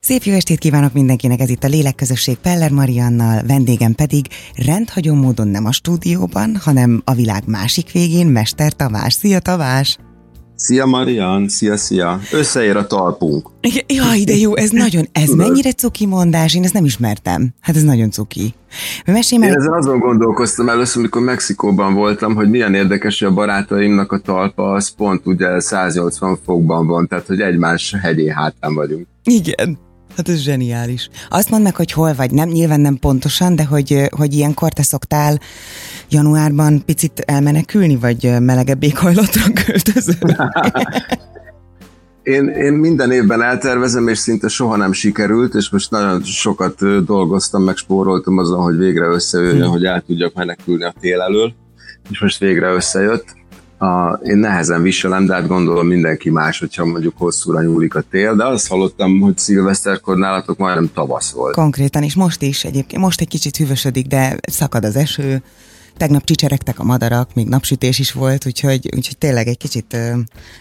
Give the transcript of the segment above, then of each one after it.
Szép jó estét kívánok mindenkinek, ez itt a Lélekközösség Peller Mariannal, vendégem pedig rendhagyó módon nem a stúdióban, hanem a világ másik végén, Mester Tavás. Szia Tavás! Szia Marian, szia, szia. Összeér a talpunk. Jaj, de jó, ez nagyon, ez mennyire cuki mondás, én ezt nem ismertem. Hát ez nagyon cuki. Mesélj már... Én ezen azon gondolkoztam először, amikor Mexikóban voltam, hogy milyen érdekes, hogy a barátaimnak a talpa az pont ugye 180 fokban van, tehát hogy egymás hegyé hátán vagyunk. Igen, Hát ez zseniális. Azt mondd meg, hogy hol vagy, nem, nyilván nem pontosan, de hogy, hogy ilyenkor te szoktál januárban picit elmenekülni, vagy melegebb éghajlatra költözöl? Én, én minden évben eltervezem, és szinte soha nem sikerült, és most nagyon sokat dolgoztam, meg spóroltam azon, hogy végre összejöjjön, hmm. hogy el tudjak menekülni a tél elől, és most végre összejött a, én nehezen viselem, de hát gondolom mindenki más, hogyha mondjuk hosszúra nyúlik a tél, de azt hallottam, hogy szilveszterkor nálatok majdnem tavasz volt. Konkrétan, és most is egyébként, most egy kicsit hűvösödik, de szakad az eső, tegnap csicseregtek a madarak, még napsütés is volt, úgyhogy, úgyhogy tényleg egy kicsit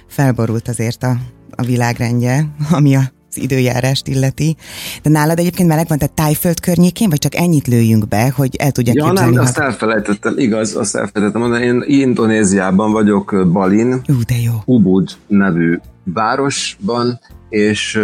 felborult azért a, a világrendje, ami a időjárást illeti. De nálad egyébként meleg van, tehát Tájföld környékén, vagy csak ennyit lőjünk be, hogy el tudják ja, képzelni? nem, azt elfelejtettem, igaz, azt elfelejtettem mondani. Én Indonéziában vagyok, Balin. Ú, de jó. Ubud nevű városban, és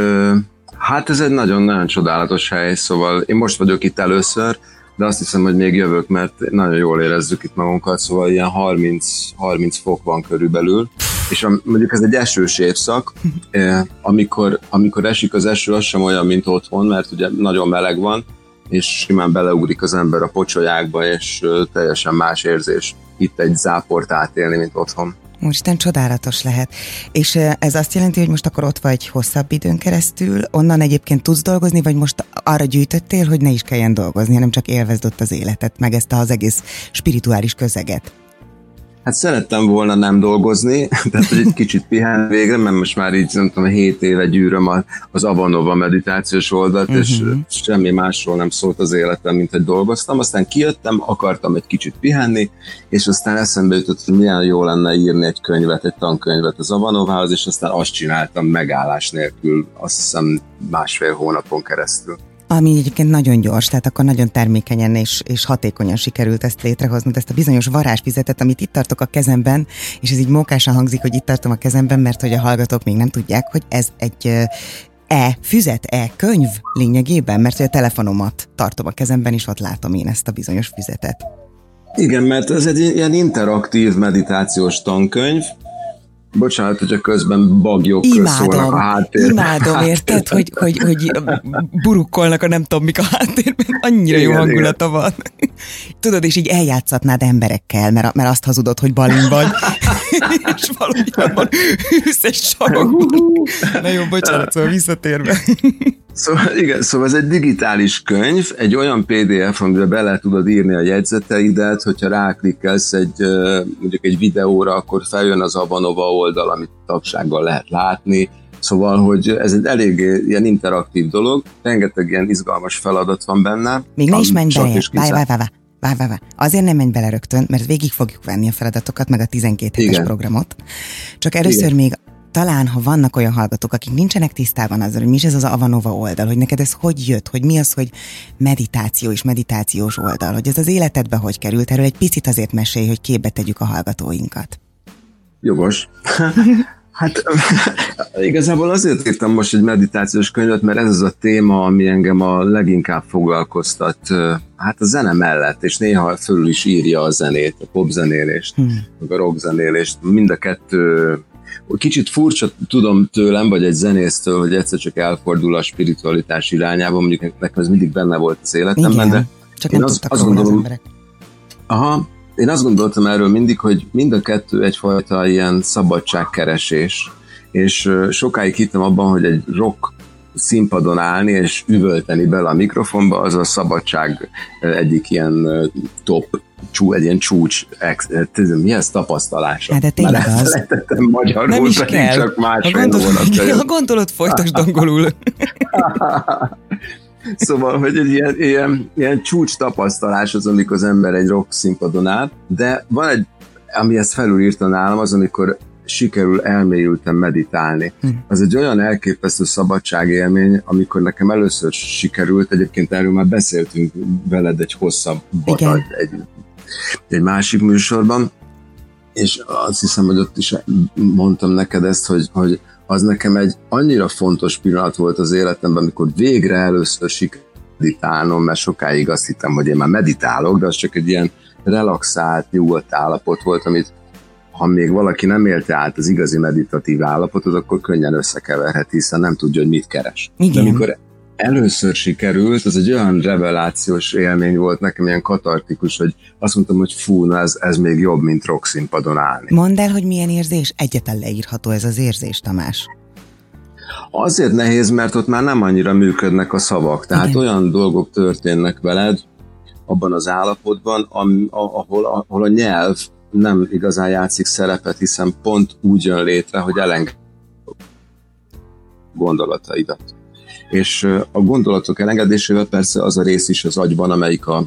hát ez egy nagyon-nagyon csodálatos hely, szóval én most vagyok itt először, de azt hiszem, hogy még jövök, mert nagyon jól érezzük itt magunkat, szóval ilyen 30, 30 fok van körülbelül, és a, mondjuk ez egy esős évszak, eh, amikor, amikor esik az eső, az sem olyan, mint otthon, mert ugye nagyon meleg van, és simán beleugrik az ember a pocsolyákba, és teljesen más érzés itt egy záport átélni, mint otthon. Úristen, csodálatos lehet. És ez azt jelenti, hogy most akkor ott vagy hosszabb időn keresztül, onnan egyébként tudsz dolgozni, vagy most arra gyűjtöttél, hogy ne is kelljen dolgozni, hanem csak élvezd ott az életet, meg ezt az egész spirituális közeget? Hát szerettem volna nem dolgozni, tehát hogy egy kicsit pihen végre, mert most már így nem tudom, 7 éve gyűröm az Avanova meditációs oldalt, uh-huh. és mhm. semmi másról nem szólt az életem, mint hogy dolgoztam. Aztán kijöttem, akartam egy kicsit pihenni, és aztán eszembe jutott, hogy milyen jó lenne írni egy könyvet, egy tankönyvet az Avanovához, és aztán azt csináltam megállás nélkül, azt hiszem másfél hónapon keresztül ami egyébként nagyon gyors, tehát akkor nagyon termékenyen és, és hatékonyan sikerült ezt létrehozni, ezt a bizonyos varázsfizetet, amit itt tartok a kezemben, és ez így mókásan hangzik, hogy itt tartom a kezemben, mert hogy a hallgatók még nem tudják, hogy ez egy e füzet, e könyv lényegében, mert hogy a telefonomat tartom a kezemben, és ott látom én ezt a bizonyos füzetet. Igen, mert ez egy ilyen interaktív meditációs tankönyv, Bocsánat, hogyha közben bagyok imádom, szólnak a háttérben. Imádom, érted, hogy, hogy, hogy burukkolnak a nem tudom mik a háttérben, annyira igen, jó hangulata igen. van. Tudod, és így eljátszatnád emberekkel, mert, mert azt hazudod, hogy balin vagy, és valójában ülsz egy sarokban. Na jó, bocsánat, szóval visszatérve. Szóval igen, szóval ez egy digitális könyv, egy olyan PDF, amiben bele tudod írni a jegyzeteidet, hogyha ráklikkelsz egy, mondjuk egy videóra, akkor feljön az Avanova oldal, amit tapsággal lehet látni, Szóval, hogy ez egy elég ilyen interaktív dolog, rengeteg ilyen izgalmas feladat van benne. Még ne is menj bele, várj, várj, várj, várj, várj. Azért nem menj bele rögtön, mert végig fogjuk venni a feladatokat, meg a 12 hetes Igen. programot. Csak először Igen. még talán, ha vannak olyan hallgatók, akik nincsenek tisztában azzal, hogy mi is ez az Avanova oldal, hogy neked ez hogy jött, hogy mi az, hogy meditáció és meditációs oldal, hogy ez az életedbe hogy került, erről egy picit azért mesélj, hogy képbe tegyük a hallgatóinkat. Jogos. Hát igazából azért írtam most egy meditációs könyvet, mert ez az a téma, ami engem a leginkább foglalkoztat, hát a zene mellett, és néha fölül is írja a zenét, a popzenélést, hmm. meg a rockzenélést. Mind a kettő Kicsit furcsa tudom tőlem, vagy egy zenésztől, hogy egyszer csak elfordul a spiritualitás irányába, mondjuk nekem ez mindig benne volt az életemben, de csak én az, azt gondolom, az emberek. Aha, én azt gondoltam erről mindig, hogy mind a kettő egyfajta ilyen szabadságkeresés, és sokáig hittem abban, hogy egy rock színpadon állni és üvölteni bele a mikrofonba, az a szabadság egyik ilyen top csú, egy ilyen csúcs, ex, mi ez tapasztalása? Hát de tényleg Már az. magyarul, nem is kell. csak más ha, gondol, ha gondolod, folytasd angolul. Szóval, hogy egy ilyen, ilyen, ilyen csúcs tapasztalás az, amikor az ember egy rock színpadon áll, de van egy, ami ezt felülírta nálam, az, amikor sikerül elmélyülten meditálni. Hm. Az egy olyan elképesztő szabadságélmény, amikor nekem először sikerült, egyébként erről már beszéltünk veled egy hosszabb egy, egy másik műsorban, és azt hiszem, hogy ott is mondtam neked ezt, hogy, hogy az nekem egy annyira fontos pillanat volt az életemben, amikor végre először sikerült meditálnom, mert sokáig azt hittem, hogy én már meditálok, de az csak egy ilyen relaxált, nyugodt állapot volt, amit ha még valaki nem élte át az igazi meditatív állapotot, akkor könnyen összekeverhet, hiszen nem tudja, hogy mit keres. Igen. De amikor először sikerült, az egy olyan revelációs élmény volt nekem, ilyen katartikus, hogy azt mondtam, hogy fú, na ez, ez még jobb, mint rock állni. Mondd el, hogy milyen érzés? Egyetlen leírható ez az érzés, Tamás. Azért nehéz, mert ott már nem annyira működnek a szavak. Tehát Igen. olyan dolgok történnek veled abban az állapotban, ahol, ahol a nyelv nem igazán játszik szerepet, hiszen pont úgy jön létre, hogy elenged gondolataidat. És a gondolatok elengedésével persze az a rész is az agyban, amelyik a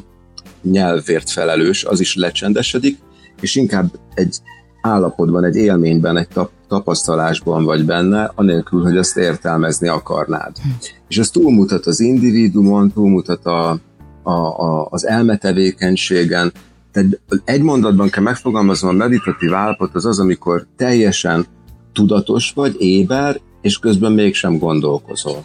nyelvért felelős, az is lecsendesedik, és inkább egy állapotban, egy élményben, egy tap, tapasztalásban vagy benne, anélkül, hogy ezt értelmezni akarnád. Hm. És ez túlmutat az individuumon, túlmutat a, a, a, az elmetevékenységen, tehát egy mondatban kell megfogalmaznom, a meditatív állapot az az, amikor teljesen tudatos vagy, éber, és közben mégsem gondolkozol.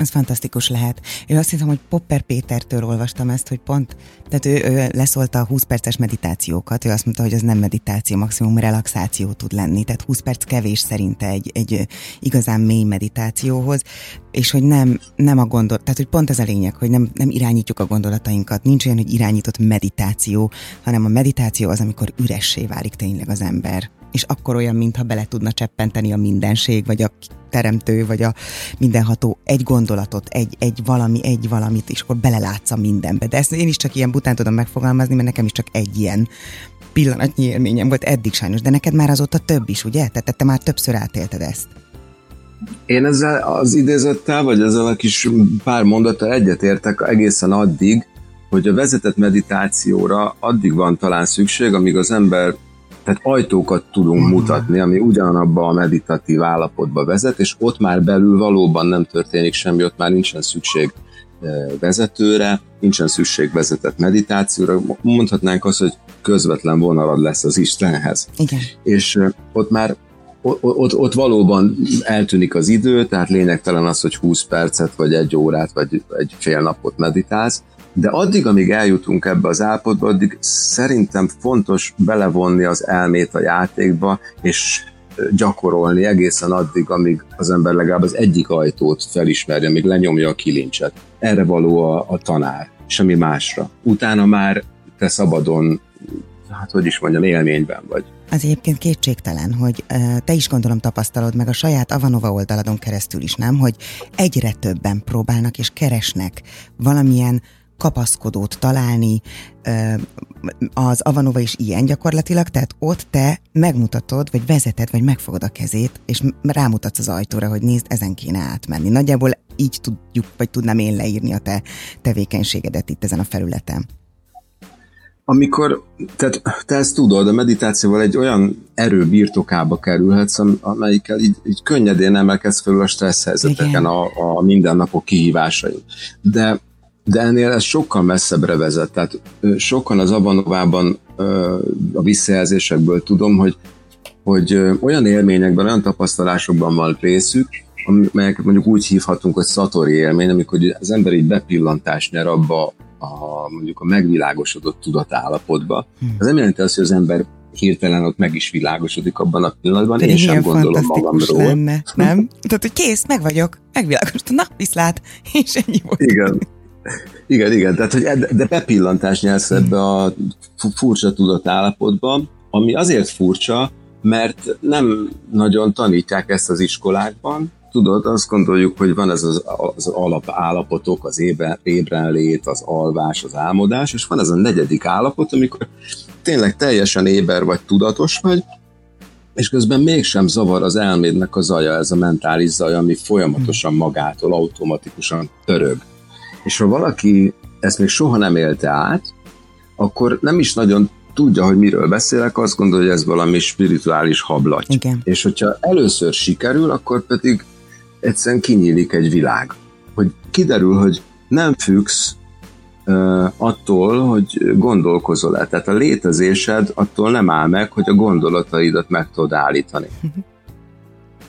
Ez fantasztikus lehet. Én azt hiszem, hogy Popper Pétertől olvastam ezt, hogy pont, tehát ő, ő leszólta a 20 perces meditációkat, ő azt mondta, hogy az nem meditáció, maximum relaxáció tud lenni, tehát 20 perc kevés szerinte egy, egy igazán mély meditációhoz, és hogy nem, nem a gondolat, tehát hogy pont ez a lényeg, hogy nem, nem irányítjuk a gondolatainkat, nincs olyan, hogy irányított meditáció, hanem a meditáció az, amikor üressé válik tényleg az ember. És akkor olyan, mintha bele tudna cseppenteni a mindenség, vagy a teremtő, vagy a mindenható egy gondolatot, egy, egy valami, egy valamit, és akkor belelátsz a mindenbe. De ezt én is csak ilyen bután tudom megfogalmazni, mert nekem is csak egy ilyen pillanatnyi élményem volt eddig sajnos, de neked már azóta több is, ugye? Tehát te már többször átélted ezt. Én ezzel az idézettel, vagy ezzel a kis pár mondattal egyetértek egészen addig, hogy a vezetett meditációra addig van talán szükség, amíg az ember tehát ajtókat tudunk mutatni, ami ugyanabba a meditatív állapotba vezet, és ott már belül valóban nem történik semmi, ott már nincsen szükség vezetőre, nincsen szükség vezetett meditációra, mondhatnánk azt, hogy közvetlen vonalad lesz az Istenhez. Igen. És ott már ott, ott valóban eltűnik az idő, tehát lényegtelen az, hogy 20 percet, vagy egy órát, vagy egy fél napot meditálsz, de addig, amíg eljutunk ebbe az állapotba, addig szerintem fontos belevonni az elmét a játékba, és gyakorolni egészen addig, amíg az ember legalább az egyik ajtót felismerje, amíg lenyomja a kilincset. Erre való a, a tanár, semmi másra. Utána már te szabadon, hát hogy is mondjam, élményben vagy. Az egyébként kétségtelen, hogy te is gondolom tapasztalod meg a saját Avanova oldaladon keresztül is, nem? Hogy egyre többen próbálnak és keresnek valamilyen kapaszkodót találni, az Avanova is ilyen gyakorlatilag, tehát ott te megmutatod, vagy vezeted, vagy megfogod a kezét, és rámutatsz az ajtóra, hogy nézd, ezen kéne átmenni. Nagyjából így tudjuk, vagy tudnám én leírni a te tevékenységedet itt ezen a felületen. Amikor, tehát te ezt tudod, a meditációval egy olyan erő birtokába kerülhetsz, amelyikkel így, így könnyedén emelkedsz fel a stressz helyzeteken, a, a mindennapok kihívásai. De de ennél ez sokkal messzebbre vezet. Tehát sokan az Abanovában a visszajelzésekből tudom, hogy, hogy olyan élményekben, olyan tapasztalásokban van részük, amelyeket mondjuk úgy hívhatunk, hogy szatori élmény, amikor az ember így bepillantást nyer abba a, mondjuk a megvilágosodott tudatállapotba. Hmm. Ez nem jelenti azt, hogy az ember hirtelen ott meg is világosodik abban a pillanatban. Én sem gondolom magamról. Lenne, nem? Tehát, hogy kész, meg vagyok, megvilágosodott, na, viszlát, és ennyi volt. Igen. Igen, igen, tehát hogy ed, de bepillantást nyelsz ebbe a furcsa tudatállapotba, ami azért furcsa, mert nem nagyon tanítják ezt az iskolákban. Tudod, azt gondoljuk, hogy van ez az, az alapállapotok, az ébrenlét, az alvás, az álmodás, és van ez a negyedik állapot, amikor tényleg teljesen éber vagy, tudatos vagy, és közben mégsem zavar az elmédnek a zaja, ez a mentális zaja, ami folyamatosan magától, automatikusan törög. És ha valaki ezt még soha nem élte át, akkor nem is nagyon tudja, hogy miről beszélek, azt gondolja, hogy ez valami spirituális hablaty. Igen. És hogyha először sikerül, akkor pedig egyszerűen kinyílik egy világ. Hogy kiderül, hogy nem függsz uh, attól, hogy gondolkozol-e. Tehát a létezésed attól nem áll meg, hogy a gondolataidat meg tudod állítani.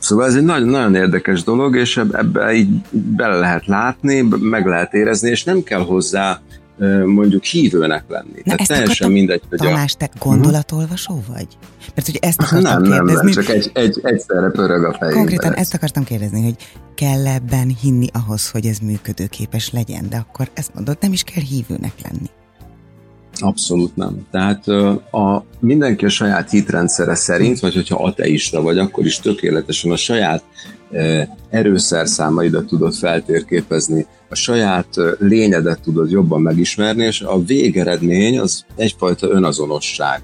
Szóval ez egy nagyon, nagyon érdekes dolog, és ebbe így bele lehet látni, meg lehet érezni, és nem kell hozzá mondjuk hívőnek lenni. Na, Tehát teljesen akartam, mindegy, hogy Tamás, a... te gondolatolvasó vagy? Mert hogy ezt akartam nem, kérdezni. Nem, nem, csak egy, egy, egyszerre pörög a fejemben. Konkrétan ezt akartam kérdezni, hogy kell ebben hinni ahhoz, hogy ez működőképes legyen, de akkor ezt mondod, nem is kell hívőnek lenni. Abszolút nem. Tehát a, mindenki a saját hitrendszere szerint, vagy hogyha ateista vagy, akkor is tökéletesen a saját erőszerszámaidat tudod feltérképezni, a saját lényedet tudod jobban megismerni, és a végeredmény az egyfajta önazonosság,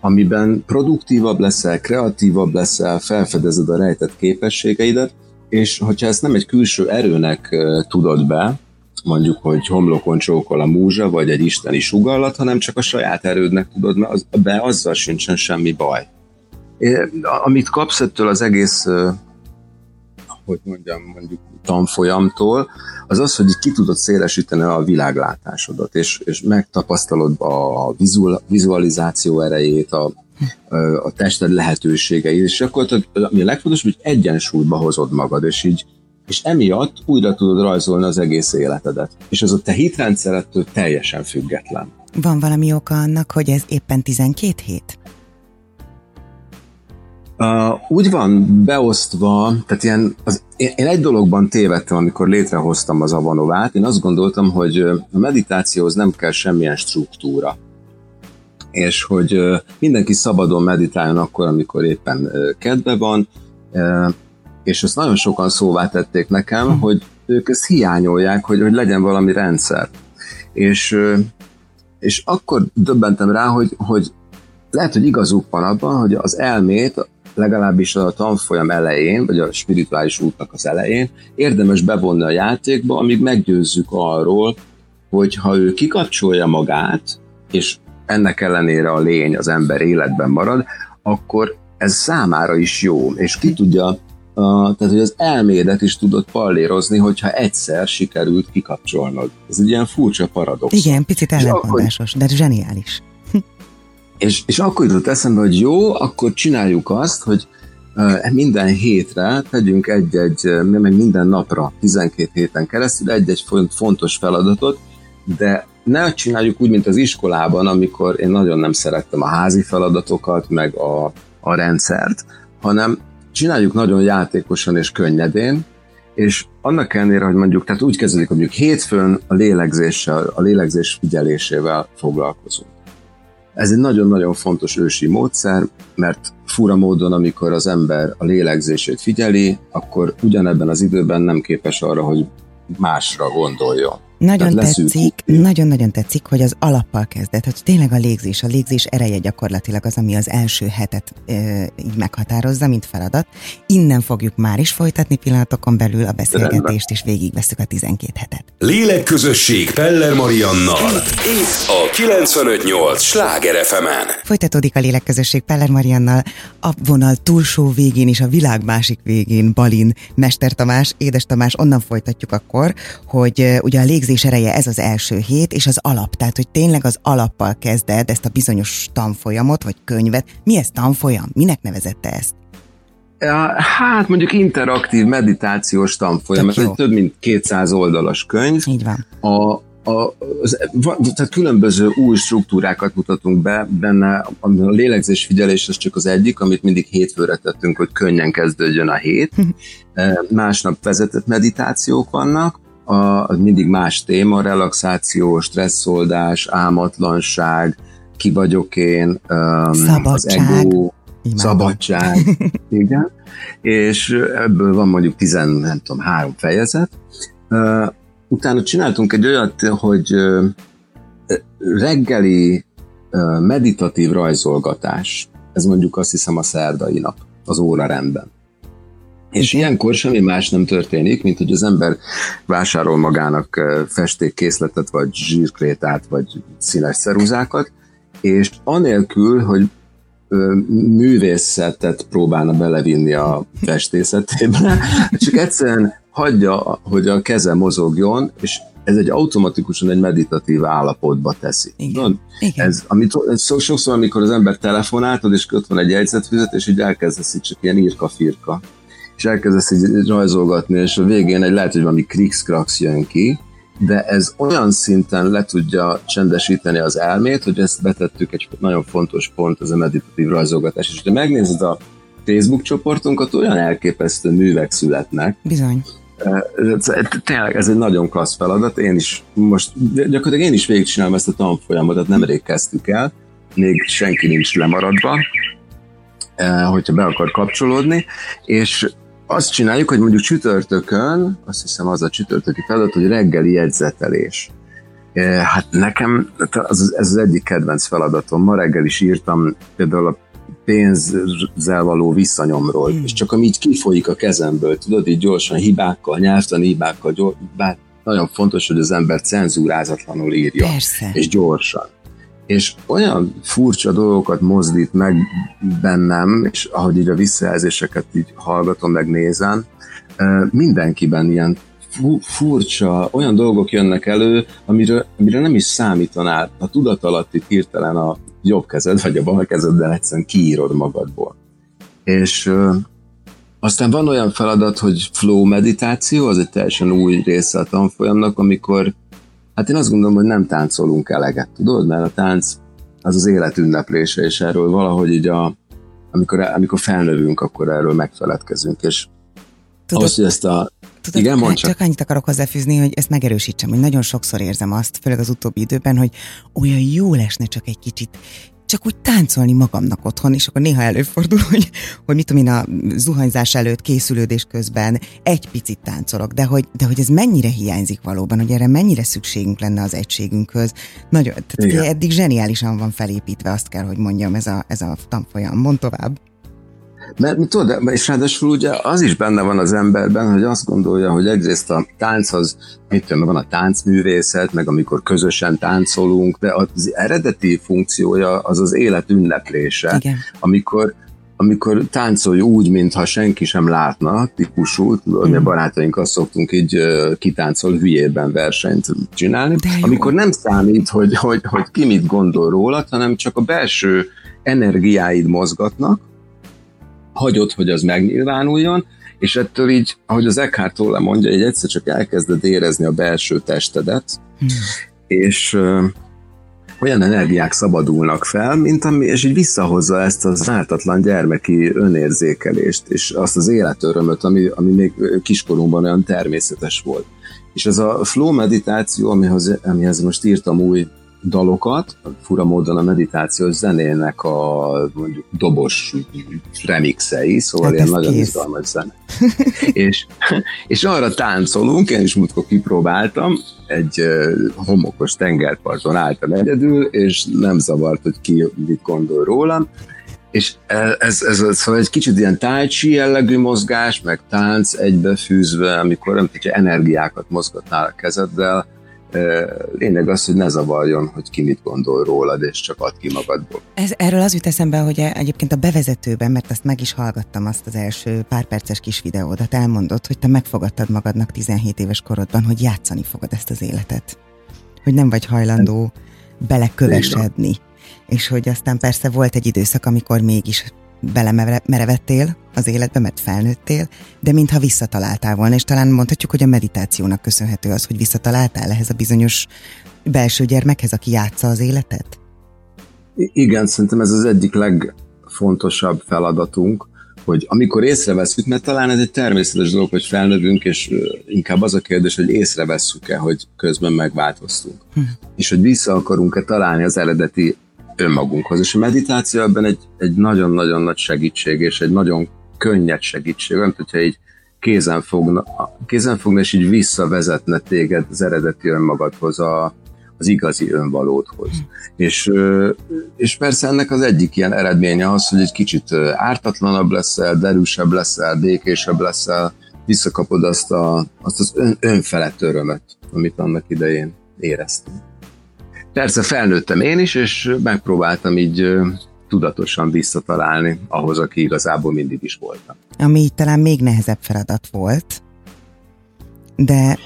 amiben produktívabb leszel, kreatívabb leszel, felfedezed a rejtett képességeidet, és hogyha ezt nem egy külső erőnek tudod be, mondjuk, hogy homlokon csókol a múzsa, vagy egy isteni sugallat, hanem csak a saját erődnek tudod be, azzal sincsen semmi baj. É, amit kapsz ettől az egész, hogy mondjam, mondjuk tanfolyamtól, az az, hogy ki tudod szélesíteni a világlátásodat, és, és megtapasztalod a vizualizáció erejét, a, a tested lehetőségeit, és akkor ami a legfontosabb, hogy egyensúlyba hozod magad, és így és emiatt újra tudod rajzolni az egész életedet. És az a te hitrendszerettől teljesen független. Van valami oka annak, hogy ez éppen 12 hét? Uh, úgy van beosztva, tehát ilyen, az, én, én egy dologban tévedtem, amikor létrehoztam az Avanovát, én azt gondoltam, hogy a meditációhoz nem kell semmilyen struktúra és hogy mindenki szabadon meditáljon akkor, amikor éppen kedve van, és ezt nagyon sokan szóvá tették nekem, hm. hogy ők ezt hiányolják, hogy, hogy legyen valami rendszer. És, és akkor döbbentem rá, hogy, hogy lehet, hogy igazuk van abban, hogy az elmét legalábbis a tanfolyam elején, vagy a spirituális útnak az elején érdemes bevonni a játékba, amíg meggyőzzük arról, hogy ha ő kikapcsolja magát, és ennek ellenére a lény az ember életben marad, akkor ez számára is jó, és ki tudja Uh, tehát, hogy az elmédet is tudod pallérozni, hogyha egyszer sikerült kikapcsolnod. Ez egy ilyen furcsa paradox. Igen, picit ellentmondásos, de zseniális. és, és akkor jutott eszembe, hogy jó, akkor csináljuk azt, hogy minden hétre tegyünk egy-egy, meg minden napra, 12 héten keresztül egy-egy fontos feladatot, de ne csináljuk úgy, mint az iskolában, amikor én nagyon nem szerettem a házi feladatokat, meg a, a rendszert, hanem csináljuk nagyon játékosan és könnyedén, és annak ellenére, hogy mondjuk, tehát úgy kezdődik, hogy mondjuk hétfőn a lélegzéssel, a lélegzés figyelésével foglalkozunk. Ez egy nagyon-nagyon fontos ősi módszer, mert fura módon, amikor az ember a lélegzését figyeli, akkor ugyanebben az időben nem képes arra, hogy másra gondoljon. Nagyon tetszik, nagyon-nagyon tetszik, hogy az alappal kezdett, hogy tényleg a légzés, a légzés ereje gyakorlatilag az, ami az első hetet e, így meghatározza, mint feladat. Innen fogjuk már is folytatni pillanatokon belül a beszélgetést, és végigveszük a 12 hetet. Lélekközösség Peller Mariannal. Itt a 958 Sláger fm Folytatódik a lélekközösség Peller Mariannal, a vonal túlsó végén és a világ másik végén Balin, Mester Tamás, Édes Tamás, onnan folytatjuk akkor, hogy ugye a légzés képzés ereje ez az első hét, és az alap, tehát hogy tényleg az alappal kezded ezt a bizonyos tanfolyamot, vagy könyvet. Mi ez tanfolyam? Minek nevezette ezt? Hát mondjuk interaktív meditációs tanfolyam, ez egy több mint 200 oldalas könyv. Így van. A, a, az, tehát különböző új struktúrákat mutatunk be, benne a lélegzés figyelés az csak az egyik, amit mindig hétfőre tettünk, hogy könnyen kezdődjön a hét. Másnap vezetett meditációk vannak, a, az mindig más téma, relaxáció, stresszoldás, álmatlanság, ki vagyok én, um, az ego, Imádom. szabadság, igen, és ebből van mondjuk tizen, nem tudom, három fejezet. Uh, utána csináltunk egy olyat, hogy uh, reggeli uh, meditatív rajzolgatás, ez mondjuk azt hiszem a szerdai nap, az óra rendben. És ilyenkor semmi más nem történik, mint hogy az ember vásárol magának festékkészletet, vagy zsírkrétát, vagy színes szeruzákat, és anélkül, hogy művészetet próbálna belevinni a festészetébe, csak egyszerűen hagyja, hogy a keze mozogjon, és ez egy automatikusan egy meditatív állapotba teszi. Igen. Igen. Ez, amit, sokszor, amikor az ember telefonáltod, és ott van egy jegyzetfüzet, és így elkezdesz így csak ilyen írka-firka, és elkezdesz így rajzolgatni, és a végén egy lehet, hogy valami krix jön ki, de ez olyan szinten le tudja csendesíteni az elmét, hogy ezt betettük egy nagyon fontos pont, az a meditatív rajzolgatás. És ha megnézed a Facebook csoportunkat, olyan elképesztő művek születnek. Bizony. Tényleg ez egy nagyon klassz feladat, én is most, gyakorlatilag én is végigcsinálom ezt a tanfolyamotat, nemrég kezdtük el, még senki nincs lemaradva, hogyha be akar kapcsolódni, és azt csináljuk, hogy mondjuk csütörtökön, azt hiszem az a csütörtöki feladat, hogy reggeli jegyzetelés. Hát nekem az, ez az egyik kedvenc feladatom. Ma reggel is írtam például a pénzzel való visszanyomról, hmm. és csak ami így kifolyik a kezemből, tudod, így gyorsan hibákkal, nyelvtani hibákkal, gyors, bár nagyon fontos, hogy az ember cenzúrázatlanul írja, Persze. és gyorsan. És olyan furcsa dolgokat mozdít meg bennem, és ahogy így a visszajelzéseket így hallgatom, meg nézem, mindenkiben ilyen furcsa, olyan dolgok jönnek elő, amire, amire nem is számítanál. A tudat alatt itt hirtelen a jobb kezed, vagy a bal kezeddel egyszerűen kiírod magadból. És ö, aztán van olyan feladat, hogy flow meditáció, az egy teljesen új része a tanfolyamnak, amikor, hát én azt gondolom, hogy nem táncolunk eleget, tudod, mert a tánc az az élet ünneplése, és erről valahogy így a, amikor, amikor felnövünk, akkor erről megfeledkezünk, és Tudod, ahhoz, hogy ezt a Tudod, Igen, csak. csak annyit akarok hozzáfűzni, hogy ezt megerősítsem, hogy nagyon sokszor érzem azt, főleg az utóbbi időben, hogy olyan jó lesne csak egy kicsit csak úgy táncolni magamnak otthon, és akkor néha előfordul, hogy, hogy mit tudom én, a zuhanyzás előtt, készülődés közben egy picit táncolok, de hogy, de hogy ez mennyire hiányzik valóban, hogy erre mennyire szükségünk lenne az egységünkhöz. Nagyon, tehát eddig zseniálisan van felépítve, azt kell, hogy mondjam, ez a, ez a tanfolyam. Mond tovább. Mert tudod, és ráadásul ugye az is benne van az emberben, hogy azt gondolja, hogy egyrészt a tánc az, mit tudom, van a táncművészet, meg amikor közösen táncolunk, de az eredeti funkciója az az élet ünneplése. Igen. Amikor amikor táncolj úgy, mintha senki sem látna, típusú, tudod, mm. a barátaink azt szoktunk így kitáncol hülyében versenyt csinálni, amikor nem számít, hogy, hogy, hogy ki mit gondol rólad, hanem csak a belső energiáid mozgatnak, hagyod, hogy az megnyilvánuljon, és ettől így, ahogy az Eckhart Tolle mondja, egy egyszer csak elkezded érezni a belső testedet, hmm. és ö, olyan energiák szabadulnak fel, mint ami, és így visszahozza ezt az ártatlan gyermeki önérzékelést, és azt az életörömöt, ami, ami még kiskorunkban olyan természetes volt. És ez a flow meditáció, amihez, amihez most írtam új dalokat, fura módon a meditációs zenének a mondjuk dobos remixei, szóval hát ilyen nagyon kész. izgalmas zene. és, és arra táncolunk, én is múltkor kipróbáltam, egy homokos tengerparton álltam egyedül, és nem zavart, hogy ki mit gondol rólam, és ez, ez, ez szóval egy kicsit ilyen tájcsi jellegű mozgás, meg tánc egybefűzve, amikor nem tudja, energiákat mozgatnál a kezeddel, Lényeg az, hogy ne zavarjon, hogy ki mit gondol rólad, és csak add ki magadból. Ez, erről az jut eszembe, hogy egyébként a bevezetőben, mert azt meg is hallgattam azt az első pár perces kis videódat, elmondott, hogy te megfogadtad magadnak 17 éves korodban, hogy játszani fogod ezt az életet. Hogy nem vagy hajlandó belekövesedni. És hogy aztán persze volt egy időszak, amikor mégis belemerevettél az életbe, mert felnőttél, de mintha visszataláltál volna, és talán mondhatjuk, hogy a meditációnak köszönhető az, hogy visszataláltál ehhez a bizonyos belső gyermekhez, aki játsza az életet? Igen, szerintem ez az egyik legfontosabb feladatunk, hogy amikor észreveszünk, mert talán ez egy természetes dolog, hogy felnövünk, és inkább az a kérdés, hogy észrevesszük-e, hogy közben megváltoztunk. Hm. És hogy vissza akarunk-e találni az eredeti önmagunkhoz. És a meditáció ebben egy, egy nagyon-nagyon nagy segítség, és egy nagyon könnyed segítség, nem hogyha így kézen fogna, kézen fogna, és így visszavezetne téged az eredeti önmagadhoz, a, az igazi önvalódhoz. Mm. És, és persze ennek az egyik ilyen eredménye az, hogy egy kicsit ártatlanabb leszel, derűsebb leszel, békésebb leszel, visszakapod azt, a, azt az ön, önfelett örömet, amit annak idején éreztem. Persze felnőttem én is, és megpróbáltam így tudatosan visszatalálni ahhoz, aki igazából mindig is voltam. Ami talán még nehezebb feladat volt, de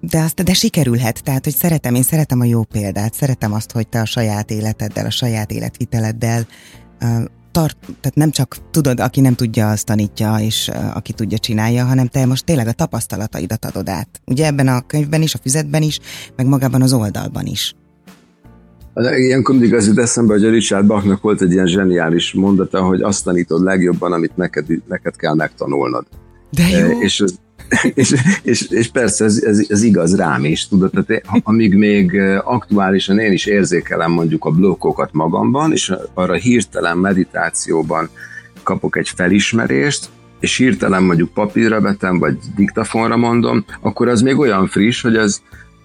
de, azt, de sikerülhet, tehát, hogy szeretem, én szeretem a jó példát, szeretem azt, hogy te a saját életeddel, a saját életviteleddel tart, tehát nem csak tudod, aki nem tudja, azt tanítja, és aki tudja, csinálja, hanem te most tényleg a tapasztalataidat adod át. Ugye ebben a könyvben is, a füzetben is, meg magában az oldalban is. Ilyenkor mindig az jut eszembe, hogy a Richard Bachnak volt egy ilyen zseniális mondata, hogy azt tanítod legjobban, amit neked, neked kell megtanulnod. De jó. És ez, és, és, és persze ez, ez, ez igaz rám is, tudod, tehát amíg még aktuálisan én is érzékelem mondjuk a blokkokat magamban, és arra hirtelen meditációban kapok egy felismerést, és hirtelen mondjuk papírra vetem, vagy diktafonra mondom, akkor az még olyan friss, hogy ez,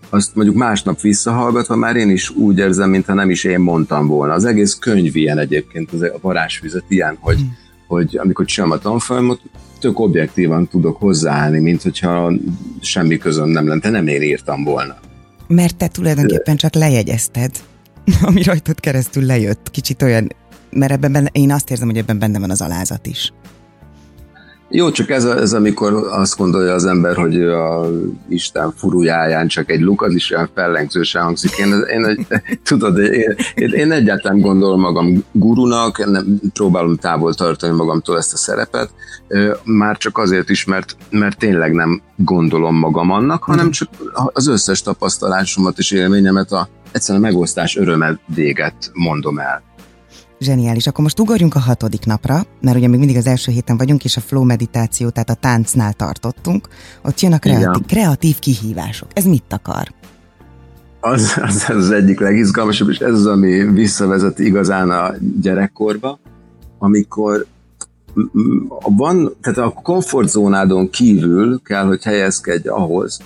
azt mondjuk másnap visszahallgatva már én is úgy érzem, mintha nem is én mondtam volna. Az egész könyv ilyen egyébként, az a varázsfüzet ilyen, hogy, hmm. hogy amikor csinálom a tanfolyamot, tök objektívan tudok hozzáállni, mint hogyha semmi közöm nem lenne, nem én írtam volna. Mert te tulajdonképpen csak lejegyezted, ami rajtad keresztül lejött. Kicsit olyan, mert ebben benne, én azt érzem, hogy ebben benne van az alázat is. Jó, csak ez, ez amikor azt gondolja az ember, hogy a Isten furujáján csak egy luk, az is olyan fellengzősen hangzik. Én, én, tudod, én, én, én egyáltalán gondolom magam gurunak, nem, próbálom távol tartani magamtól ezt a szerepet, már csak azért is, mert, mert tényleg nem gondolom magam annak, hanem csak az összes tapasztalásomat és élményemet a egyszerűen megosztás örömet véget mondom el. Zseniális. Akkor most ugorjunk a hatodik napra, mert ugye még mindig az első héten vagyunk, és a flow meditáció, tehát a táncnál tartottunk. Ott jön a kreatív, kreatív kihívások. Ez mit akar? Az, az, az egyik legizgalmasabb, és ez az, ami visszavezet igazán a gyerekkorba, amikor van, tehát a komfortzónádon kívül kell, hogy helyezkedj ahhoz,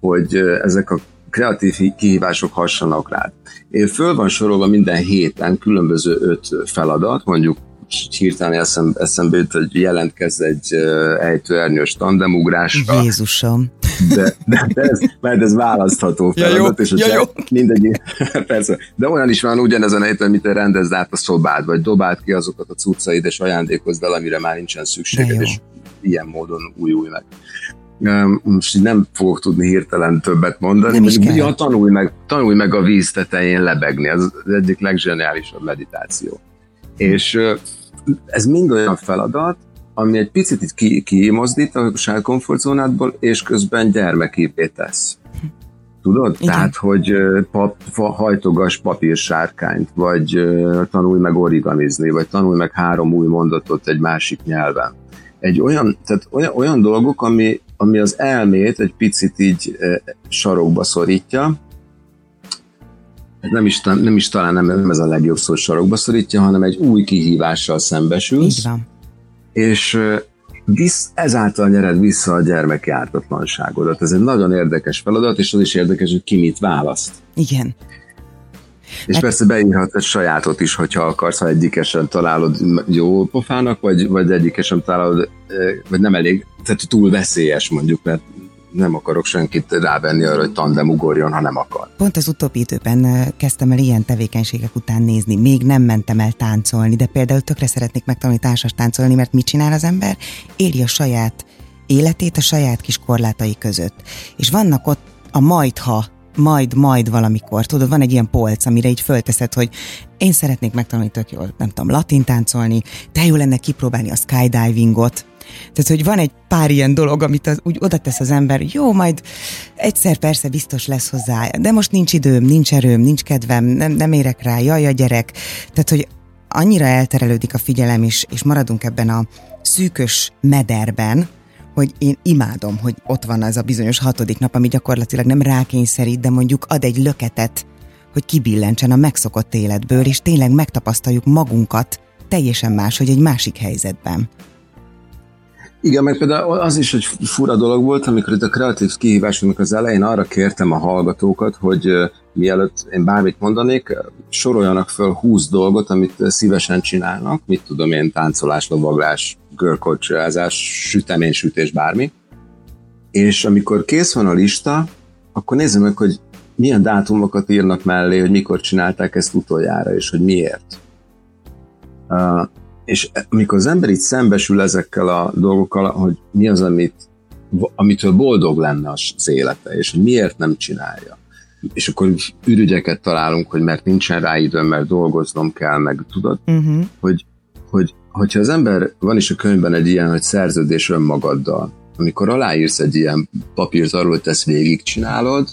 hogy ezek a kreatív kihívások hassanak rád. Én föl van sorolva minden héten különböző öt feladat, mondjuk hirtelen eszem, eszembe jut, hogy jelentkezz egy ejtőernyős tandemugrásra. Jézusom! De, de, de ez, mert ez választható feladat, ja, jó, és ja, jó. mindegy, persze, de olyan is van ugyanezen a héten, amit te rendezd át a szobád, vagy dobáld ki azokat a cuccaid, és ajándékozd el, amire már nincsen szükséged, és ilyen módon újulj meg most nem fogok tudni hirtelen többet mondani, nem is kell. Ja, tanulj, meg, tanulj meg a víz tetején lebegni, az, az egyik legzseniálisabb meditáció. És ez mind olyan feladat, ami egy picit itt ki, kimozdít a saját komfortzónádból, és közben gyermekivé tesz. Tudod? Igen. Tehát, hogy pap, hajtogas papírsárkányt, vagy tanulj meg origamizni, vagy tanulj meg három új mondatot egy másik nyelven. Egy olyan, tehát olyan, olyan dolgok, ami, ami az elmét egy picit így sarokba szorítja, nem is, nem is talán nem, nem ez a legjobb szó, sarokba szorítja, hanem egy új kihívással szembesülsz. Így van. És visz, ezáltal nyered vissza a gyermeki ártatlanságodat. Ez egy nagyon érdekes feladat, és az is érdekes, hogy ki mit választ. Igen. És Mert... persze beírhat egy sajátot is, hogyha akarsz, ha egyikesen találod jó pofának, vagy, vagy egyikesen találod, vagy nem elég, tehát túl veszélyes mondjuk, mert nem akarok senkit rávenni arra, hogy tandem ugorjon, ha nem akar. Pont az utóbbi időben kezdtem el ilyen tevékenységek után nézni. Még nem mentem el táncolni, de például tökre szeretnék megtanulni társas táncolni, mert mit csinál az ember? Éli a saját életét a saját kis korlátai között. És vannak ott a majdha majd, majd valamikor. Tudod, van egy ilyen polc, amire így fölteszed, hogy én szeretnék megtanulni tök jól, nem tudom, latin táncolni, de jó lenne kipróbálni a skydivingot, tehát, hogy van egy pár ilyen dolog, amit az, úgy oda tesz az ember, jó, majd egyszer persze biztos lesz hozzá, de most nincs időm, nincs erőm, nincs kedvem, nem, nem érek rá, jaj a gyerek. Tehát, hogy annyira elterelődik a figyelem is, és maradunk ebben a szűkös mederben, hogy én imádom, hogy ott van az a bizonyos hatodik nap, ami gyakorlatilag nem rákényszerít, de mondjuk ad egy löketet, hogy kibillentsen a megszokott életből, és tényleg megtapasztaljuk magunkat teljesen más, hogy egy másik helyzetben. Igen, meg például az is egy fura dolog volt, amikor itt a kreatív kihívásunknak az elején arra kértem a hallgatókat, hogy mielőtt én bármit mondanék, soroljanak föl 20 dolgot, amit szívesen csinálnak, mit tudom én, táncolás, lovaglás, görkocsázás, süteménysütés, bármi. És amikor kész van a lista, akkor nézzük meg, hogy milyen dátumokat írnak mellé, hogy mikor csinálták ezt utoljára, és hogy miért. És amikor az ember itt szembesül ezekkel a dolgokkal, hogy mi az, amit, amitől boldog lenne az élete, és hogy miért nem csinálja. És akkor ürügyeket találunk, hogy mert nincsen rá időm, mert dolgoznom kell, meg tudod, uh-huh. hogy, hogy hogyha az ember, van is a könyvben egy ilyen, hogy szerződés önmagaddal, amikor aláírsz egy ilyen papírt arról, hogy ezt végigcsinálod,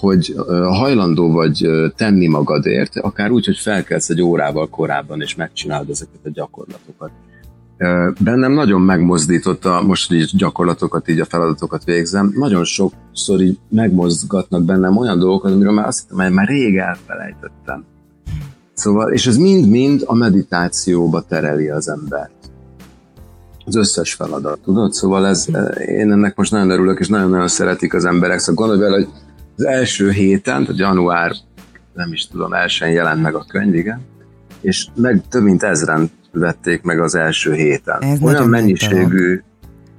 hogy hajlandó vagy tenni magadért, akár úgy, hogy felkelsz egy órával korábban, és megcsinálod ezeket a gyakorlatokat. Bennem nagyon megmozdította, most így gyakorlatokat, így a feladatokat végzem, nagyon sokszor így megmozgatnak bennem olyan dolgokat, amiről már azt hittem, hogy már rég elfelejtettem. Szóval, és ez mind-mind a meditációba tereli az embert. Az összes feladat, tudod? Szóval ez, én ennek most nagyon örülök, és nagyon-nagyon szeretik az emberek. Szóval gondolj bele, hogy az első héten, tehát január, nem is tudom, elsőn jelent meg a könyv, igen, és meg több mint ezren vették meg az első héten. Ez Olyan mennyiségű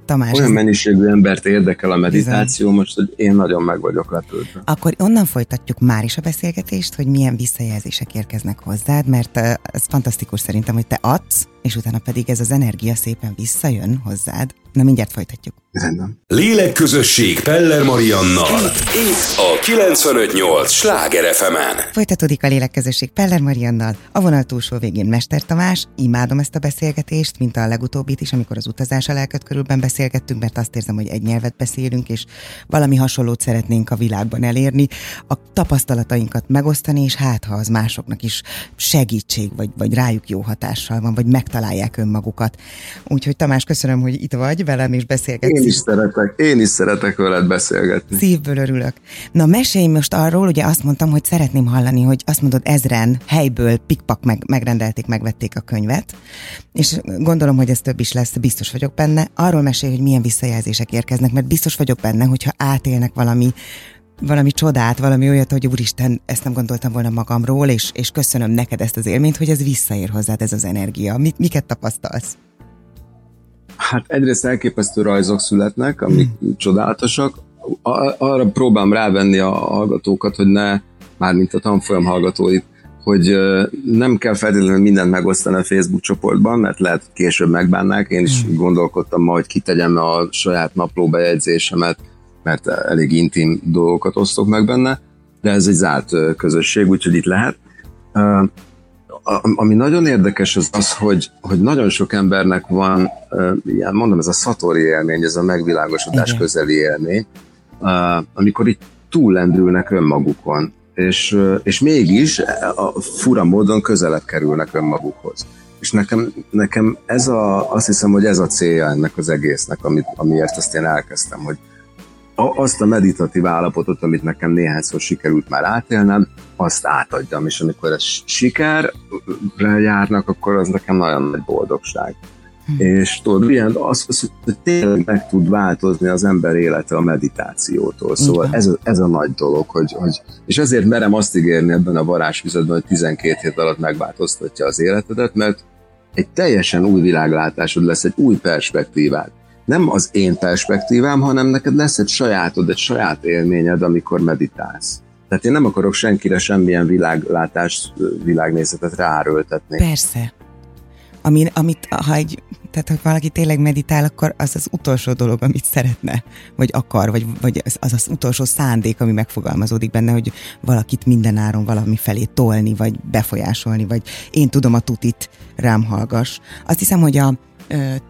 Tamás. Olyan mennyiségű embert érdekel a meditáció Bizony. most, hogy én nagyon meg vagyok lepődve. Akkor onnan folytatjuk már is a beszélgetést, hogy milyen visszajelzések érkeznek hozzád, mert ez fantasztikus szerintem, hogy te adsz, és utána pedig ez az energia szépen visszajön hozzád. Na mindjárt folytatjuk. Rendben. Lélekközösség Peller Mariannal. Itt a 958 Sláger fm -en. Folytatódik a Lélekközösség Peller Mariannal. A vonal túlsó végén Mester Tamás. Imádom ezt a beszélgetést, mint a legutóbbit is, amikor az utazás a lelket körülben beszélgettünk, mert azt érzem, hogy egy nyelvet beszélünk, és valami hasonlót szeretnénk a világban elérni, a tapasztalatainkat megosztani, és hát ha az másoknak is segítség, vagy, vagy rájuk jó hatással van, vagy megtalálják önmagukat. Úgyhogy Tamás, köszönöm, hogy itt vagy velem, és beszélgetsz. Én is szeretek, én is szeretek veled beszélgetni. Szívből örülök. Na mesélj most arról, ugye azt mondtam, hogy szeretném hallani, hogy azt mondod ezren helyből pikpak meg, megrendelték, megvették a könyvet, és gondolom, hogy ez több is lesz, biztos vagyok benne. Arról mesélj, hogy milyen visszajelzések érkeznek, mert biztos vagyok benne, hogyha átélnek valami valami csodát, valami olyat, hogy úristen, ezt nem gondoltam volna magamról, és, és köszönöm neked ezt az élményt, hogy ez visszaér hozzád, ez az energia. Mit, miket tapasztalsz? Hát egyrészt elképesztő rajzok születnek, amik hmm. csodálatosak. Arra próbálom rávenni a hallgatókat, hogy ne, mármint a tanfolyam hallgatóit, hogy nem kell feltétlenül mindent megosztani a Facebook csoportban, mert lehet később megbánnák. Én is hmm. gondolkodtam ma, hogy kitegyem a saját naplóbejegyzésemet, mert elég intim dolgokat osztok meg benne, de ez egy zárt közösség, úgyhogy itt lehet ami nagyon érdekes az az, hogy, hogy nagyon sok embernek van, ilyen mondom, ez a szatori élmény, ez a megvilágosodás Igen. közeli élmény, amikor itt túllendülnek önmagukon, és, és mégis a fura módon közelebb kerülnek önmagukhoz. És nekem, nekem ez a, azt hiszem, hogy ez a célja ennek az egésznek, amit, amiért ezt én elkezdtem, hogy, azt a meditatív állapotot, amit nekem néhányszor sikerült már átélnem, azt átadjam, és amikor ez sikerre járnak, akkor az nekem nagyon nagy boldogság. Hm. És tudod, ilyen, az, az, hogy tényleg meg tud változni az ember élete a meditációtól. Szóval ez, a, ez a nagy dolog, hogy, hogy, és ezért merem azt ígérni ebben a varázsfüzetben, hogy 12 hét alatt megváltoztatja az életedet, mert egy teljesen új világlátásod lesz, egy új perspektívát nem az én perspektívám, hanem neked lesz egy sajátod, egy saját élményed, amikor meditálsz. Tehát én nem akarok senkire semmilyen világlátást, világnézetet ráerőltetni. Persze. Ami, amit, ha egy, tehát ha valaki tényleg meditál, akkor az az utolsó dolog, amit szeretne, vagy akar, vagy, vagy az, az az utolsó szándék, ami megfogalmazódik benne, hogy valakit mindenáron valami felé tolni, vagy befolyásolni, vagy én tudom a tutit, rám hallgass. Azt hiszem, hogy a,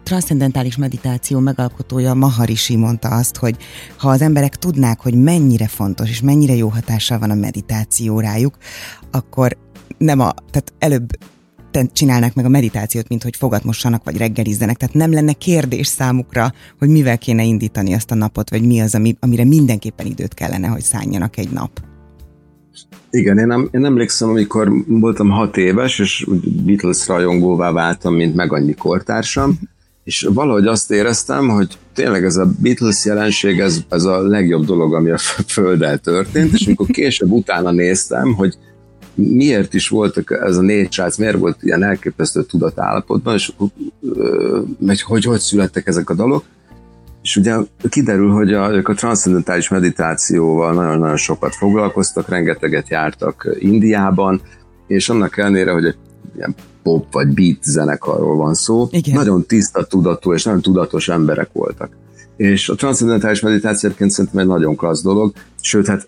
transzcendentális meditáció megalkotója Maharishi mondta azt, hogy ha az emberek tudnák, hogy mennyire fontos és mennyire jó hatással van a meditáció rájuk, akkor nem a, tehát előbb csinálnak meg a meditációt, mint hogy fogatmossanak, vagy reggelizzenek. Tehát nem lenne kérdés számukra, hogy mivel kéne indítani azt a napot, vagy mi az, ami, amire mindenképpen időt kellene, hogy szálljanak egy nap. Igen, én, nem, én emlékszem, amikor voltam hat éves, és Beatles rajongóvá váltam, mint meg annyi kortársam, és valahogy azt éreztem, hogy tényleg ez a Beatles jelenség, ez, ez a legjobb dolog, ami a Földdel történt, és amikor később utána néztem, hogy miért is voltak ez a négy srác, miért volt ilyen elképesztő tudatállapotban, és hogy, hogy hogy születtek ezek a dalok, és ugye kiderül, hogy a, ők a transzcendentális meditációval nagyon-nagyon sokat foglalkoztak, rengeteget jártak Indiában, és annak ellenére, hogy egy ilyen pop vagy beat zenekarról van szó, Igen. nagyon tiszta tudatú és nagyon tudatos emberek voltak. És a transzcendentális meditáció egyébként szerintem egy nagyon klassz dolog, sőt, hát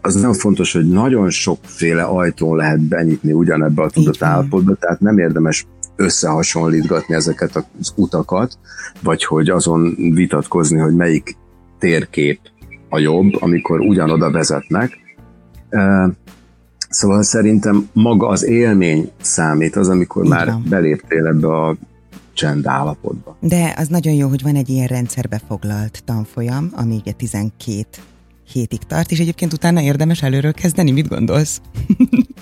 az nagyon fontos, hogy nagyon sokféle ajtón lehet benyitni ugyanebbe a tudatállapotba, tehát nem érdemes összehasonlítgatni ezeket az utakat, vagy hogy azon vitatkozni, hogy melyik térkép a jobb, amikor ugyanoda vezetnek. Szóval szerintem maga az élmény számít, az, amikor Igen. már beléptél ebbe a csend állapotba. De az nagyon jó, hogy van egy ilyen rendszerbe foglalt tanfolyam, ami ugye 12 hétig tart, és egyébként utána érdemes előről kezdeni, mit gondolsz?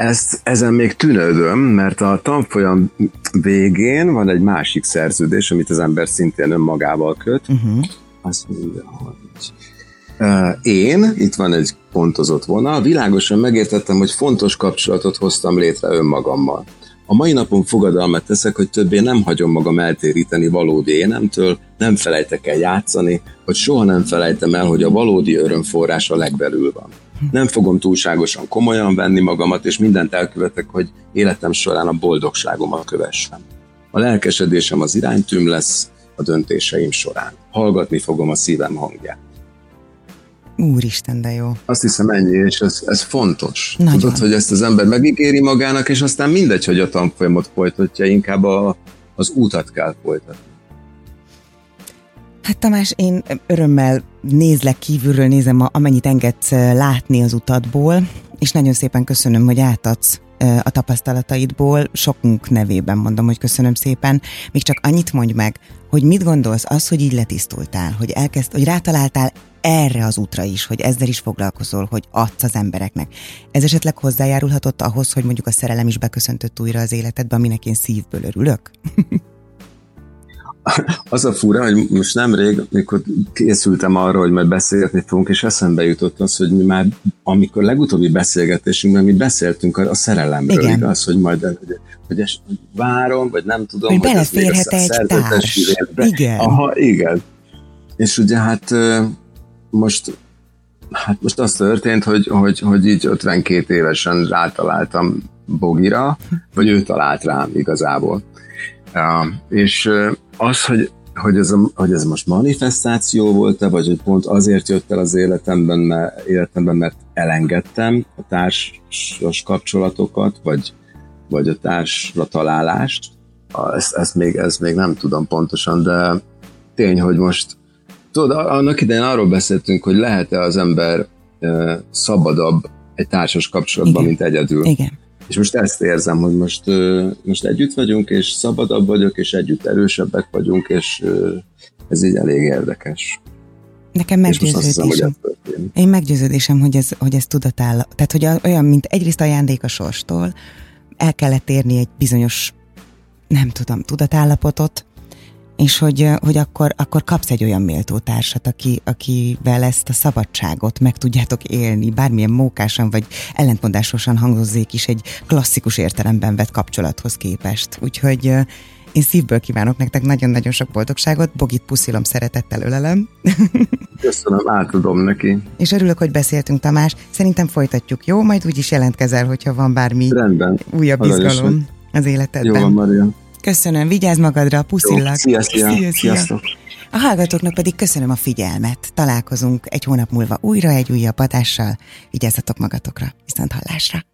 Ezt, ezen még tűnődöm, mert a tanfolyam végén van egy másik szerződés, amit az ember szintén önmagával köt. Uh-huh. Azt mondja, hogy én, itt van egy pontozott vonal, világosan megértettem, hogy fontos kapcsolatot hoztam létre önmagammal. A mai napon fogadalmat teszek, hogy többé nem hagyom magam eltéríteni valódi énemtől, nem felejtek el játszani, hogy soha nem felejtem el, hogy a valódi örömforrás a legbelül van. Nem fogom túlságosan komolyan venni magamat, és mindent elkövetek, hogy életem során a boldogságomat kövessem. A lelkesedésem az iránytűm lesz a döntéseim során. Hallgatni fogom a szívem hangját. Úristen, de jó. Azt hiszem ennyi, és ez, ez fontos. Nagyon. Tudod, hogy ezt az ember megígéri magának, és aztán mindegy, hogy a tanfolyamot folytatja, inkább a, az útat kell folytatni. Hát Tamás, én örömmel nézlek kívülről, nézem, amennyit engedsz látni az utatból, és nagyon szépen köszönöm, hogy átadsz a tapasztalataidból, sokunk nevében mondom, hogy köszönöm szépen. Még csak annyit mondj meg, hogy mit gondolsz az, hogy így letisztultál, hogy elkezd, hogy rátaláltál erre az útra is, hogy ezzel is foglalkozol, hogy adsz az embereknek. Ez esetleg hozzájárulhatott ahhoz, hogy mondjuk a szerelem is beköszöntött újra az életedbe, aminek én szívből örülök? az a fura, hogy most nemrég, mikor készültem arra, hogy majd beszélgetni fogunk, és eszembe jutott az, hogy mi már, amikor legutóbbi beszélgetésünkben mi beszéltünk a, a szerelemről, Igen. igaz, hogy majd hogy, hogy, ezt várom, vagy nem tudom, hogy, hogy beleférhet egy társ. Igen. Aha, igen. És ugye hát most hát most az történt, hogy, hogy, hogy így 52 évesen rátaláltam Bogira, vagy ő talált rám igazából. Ja, és az, hogy, hogy, ez a, hogy ez most manifestáció volt-e, vagy hogy pont azért jött el az életemben, mert, életemben, mert elengedtem a társas kapcsolatokat, vagy, vagy a társra találást, ezt, ezt, még, ezt még nem tudom pontosan, de tény, hogy most tudod, annak idején arról beszéltünk, hogy lehet-e az ember szabadabb egy társas kapcsolatban, Igen. mint egyedül. Igen. És most ezt érzem, hogy most, most együtt vagyunk, és szabadabb vagyok, és együtt erősebbek vagyunk, és ez így elég érdekes. Nekem meggyőződésem. Hiszem, Én meggyőződésem, hogy ez, hogy ez tudatáll. Tehát, hogy olyan, mint egyrészt ajándék a sorstól, el kellett érni egy bizonyos, nem tudom, tudatállapotot, és hogy, hogy akkor, akkor kapsz egy olyan méltó társat, aki, akivel ezt a szabadságot meg tudjátok élni, bármilyen mókásan vagy ellentmondásosan hangozzék is egy klasszikus értelemben vett kapcsolathoz képest. Úgyhogy én szívből kívánok nektek nagyon-nagyon sok boldogságot, Bogit puszilom szeretettel ölelem. Köszönöm, átadom neki. És örülök, hogy beszéltünk, Tamás. Szerintem folytatjuk, jó? Majd úgyis jelentkezel, hogyha van bármi Rendben. újabb izgalom az életedben. Jó van, Maria. Köszönöm, vigyázz magadra, puszillak. Szia, szia, szia, szia. Sziasztok. A hallgatóknak pedig köszönöm a figyelmet. Találkozunk egy hónap múlva újra egy újabb adással. Vigyázzatok magatokra. Viszont hallásra.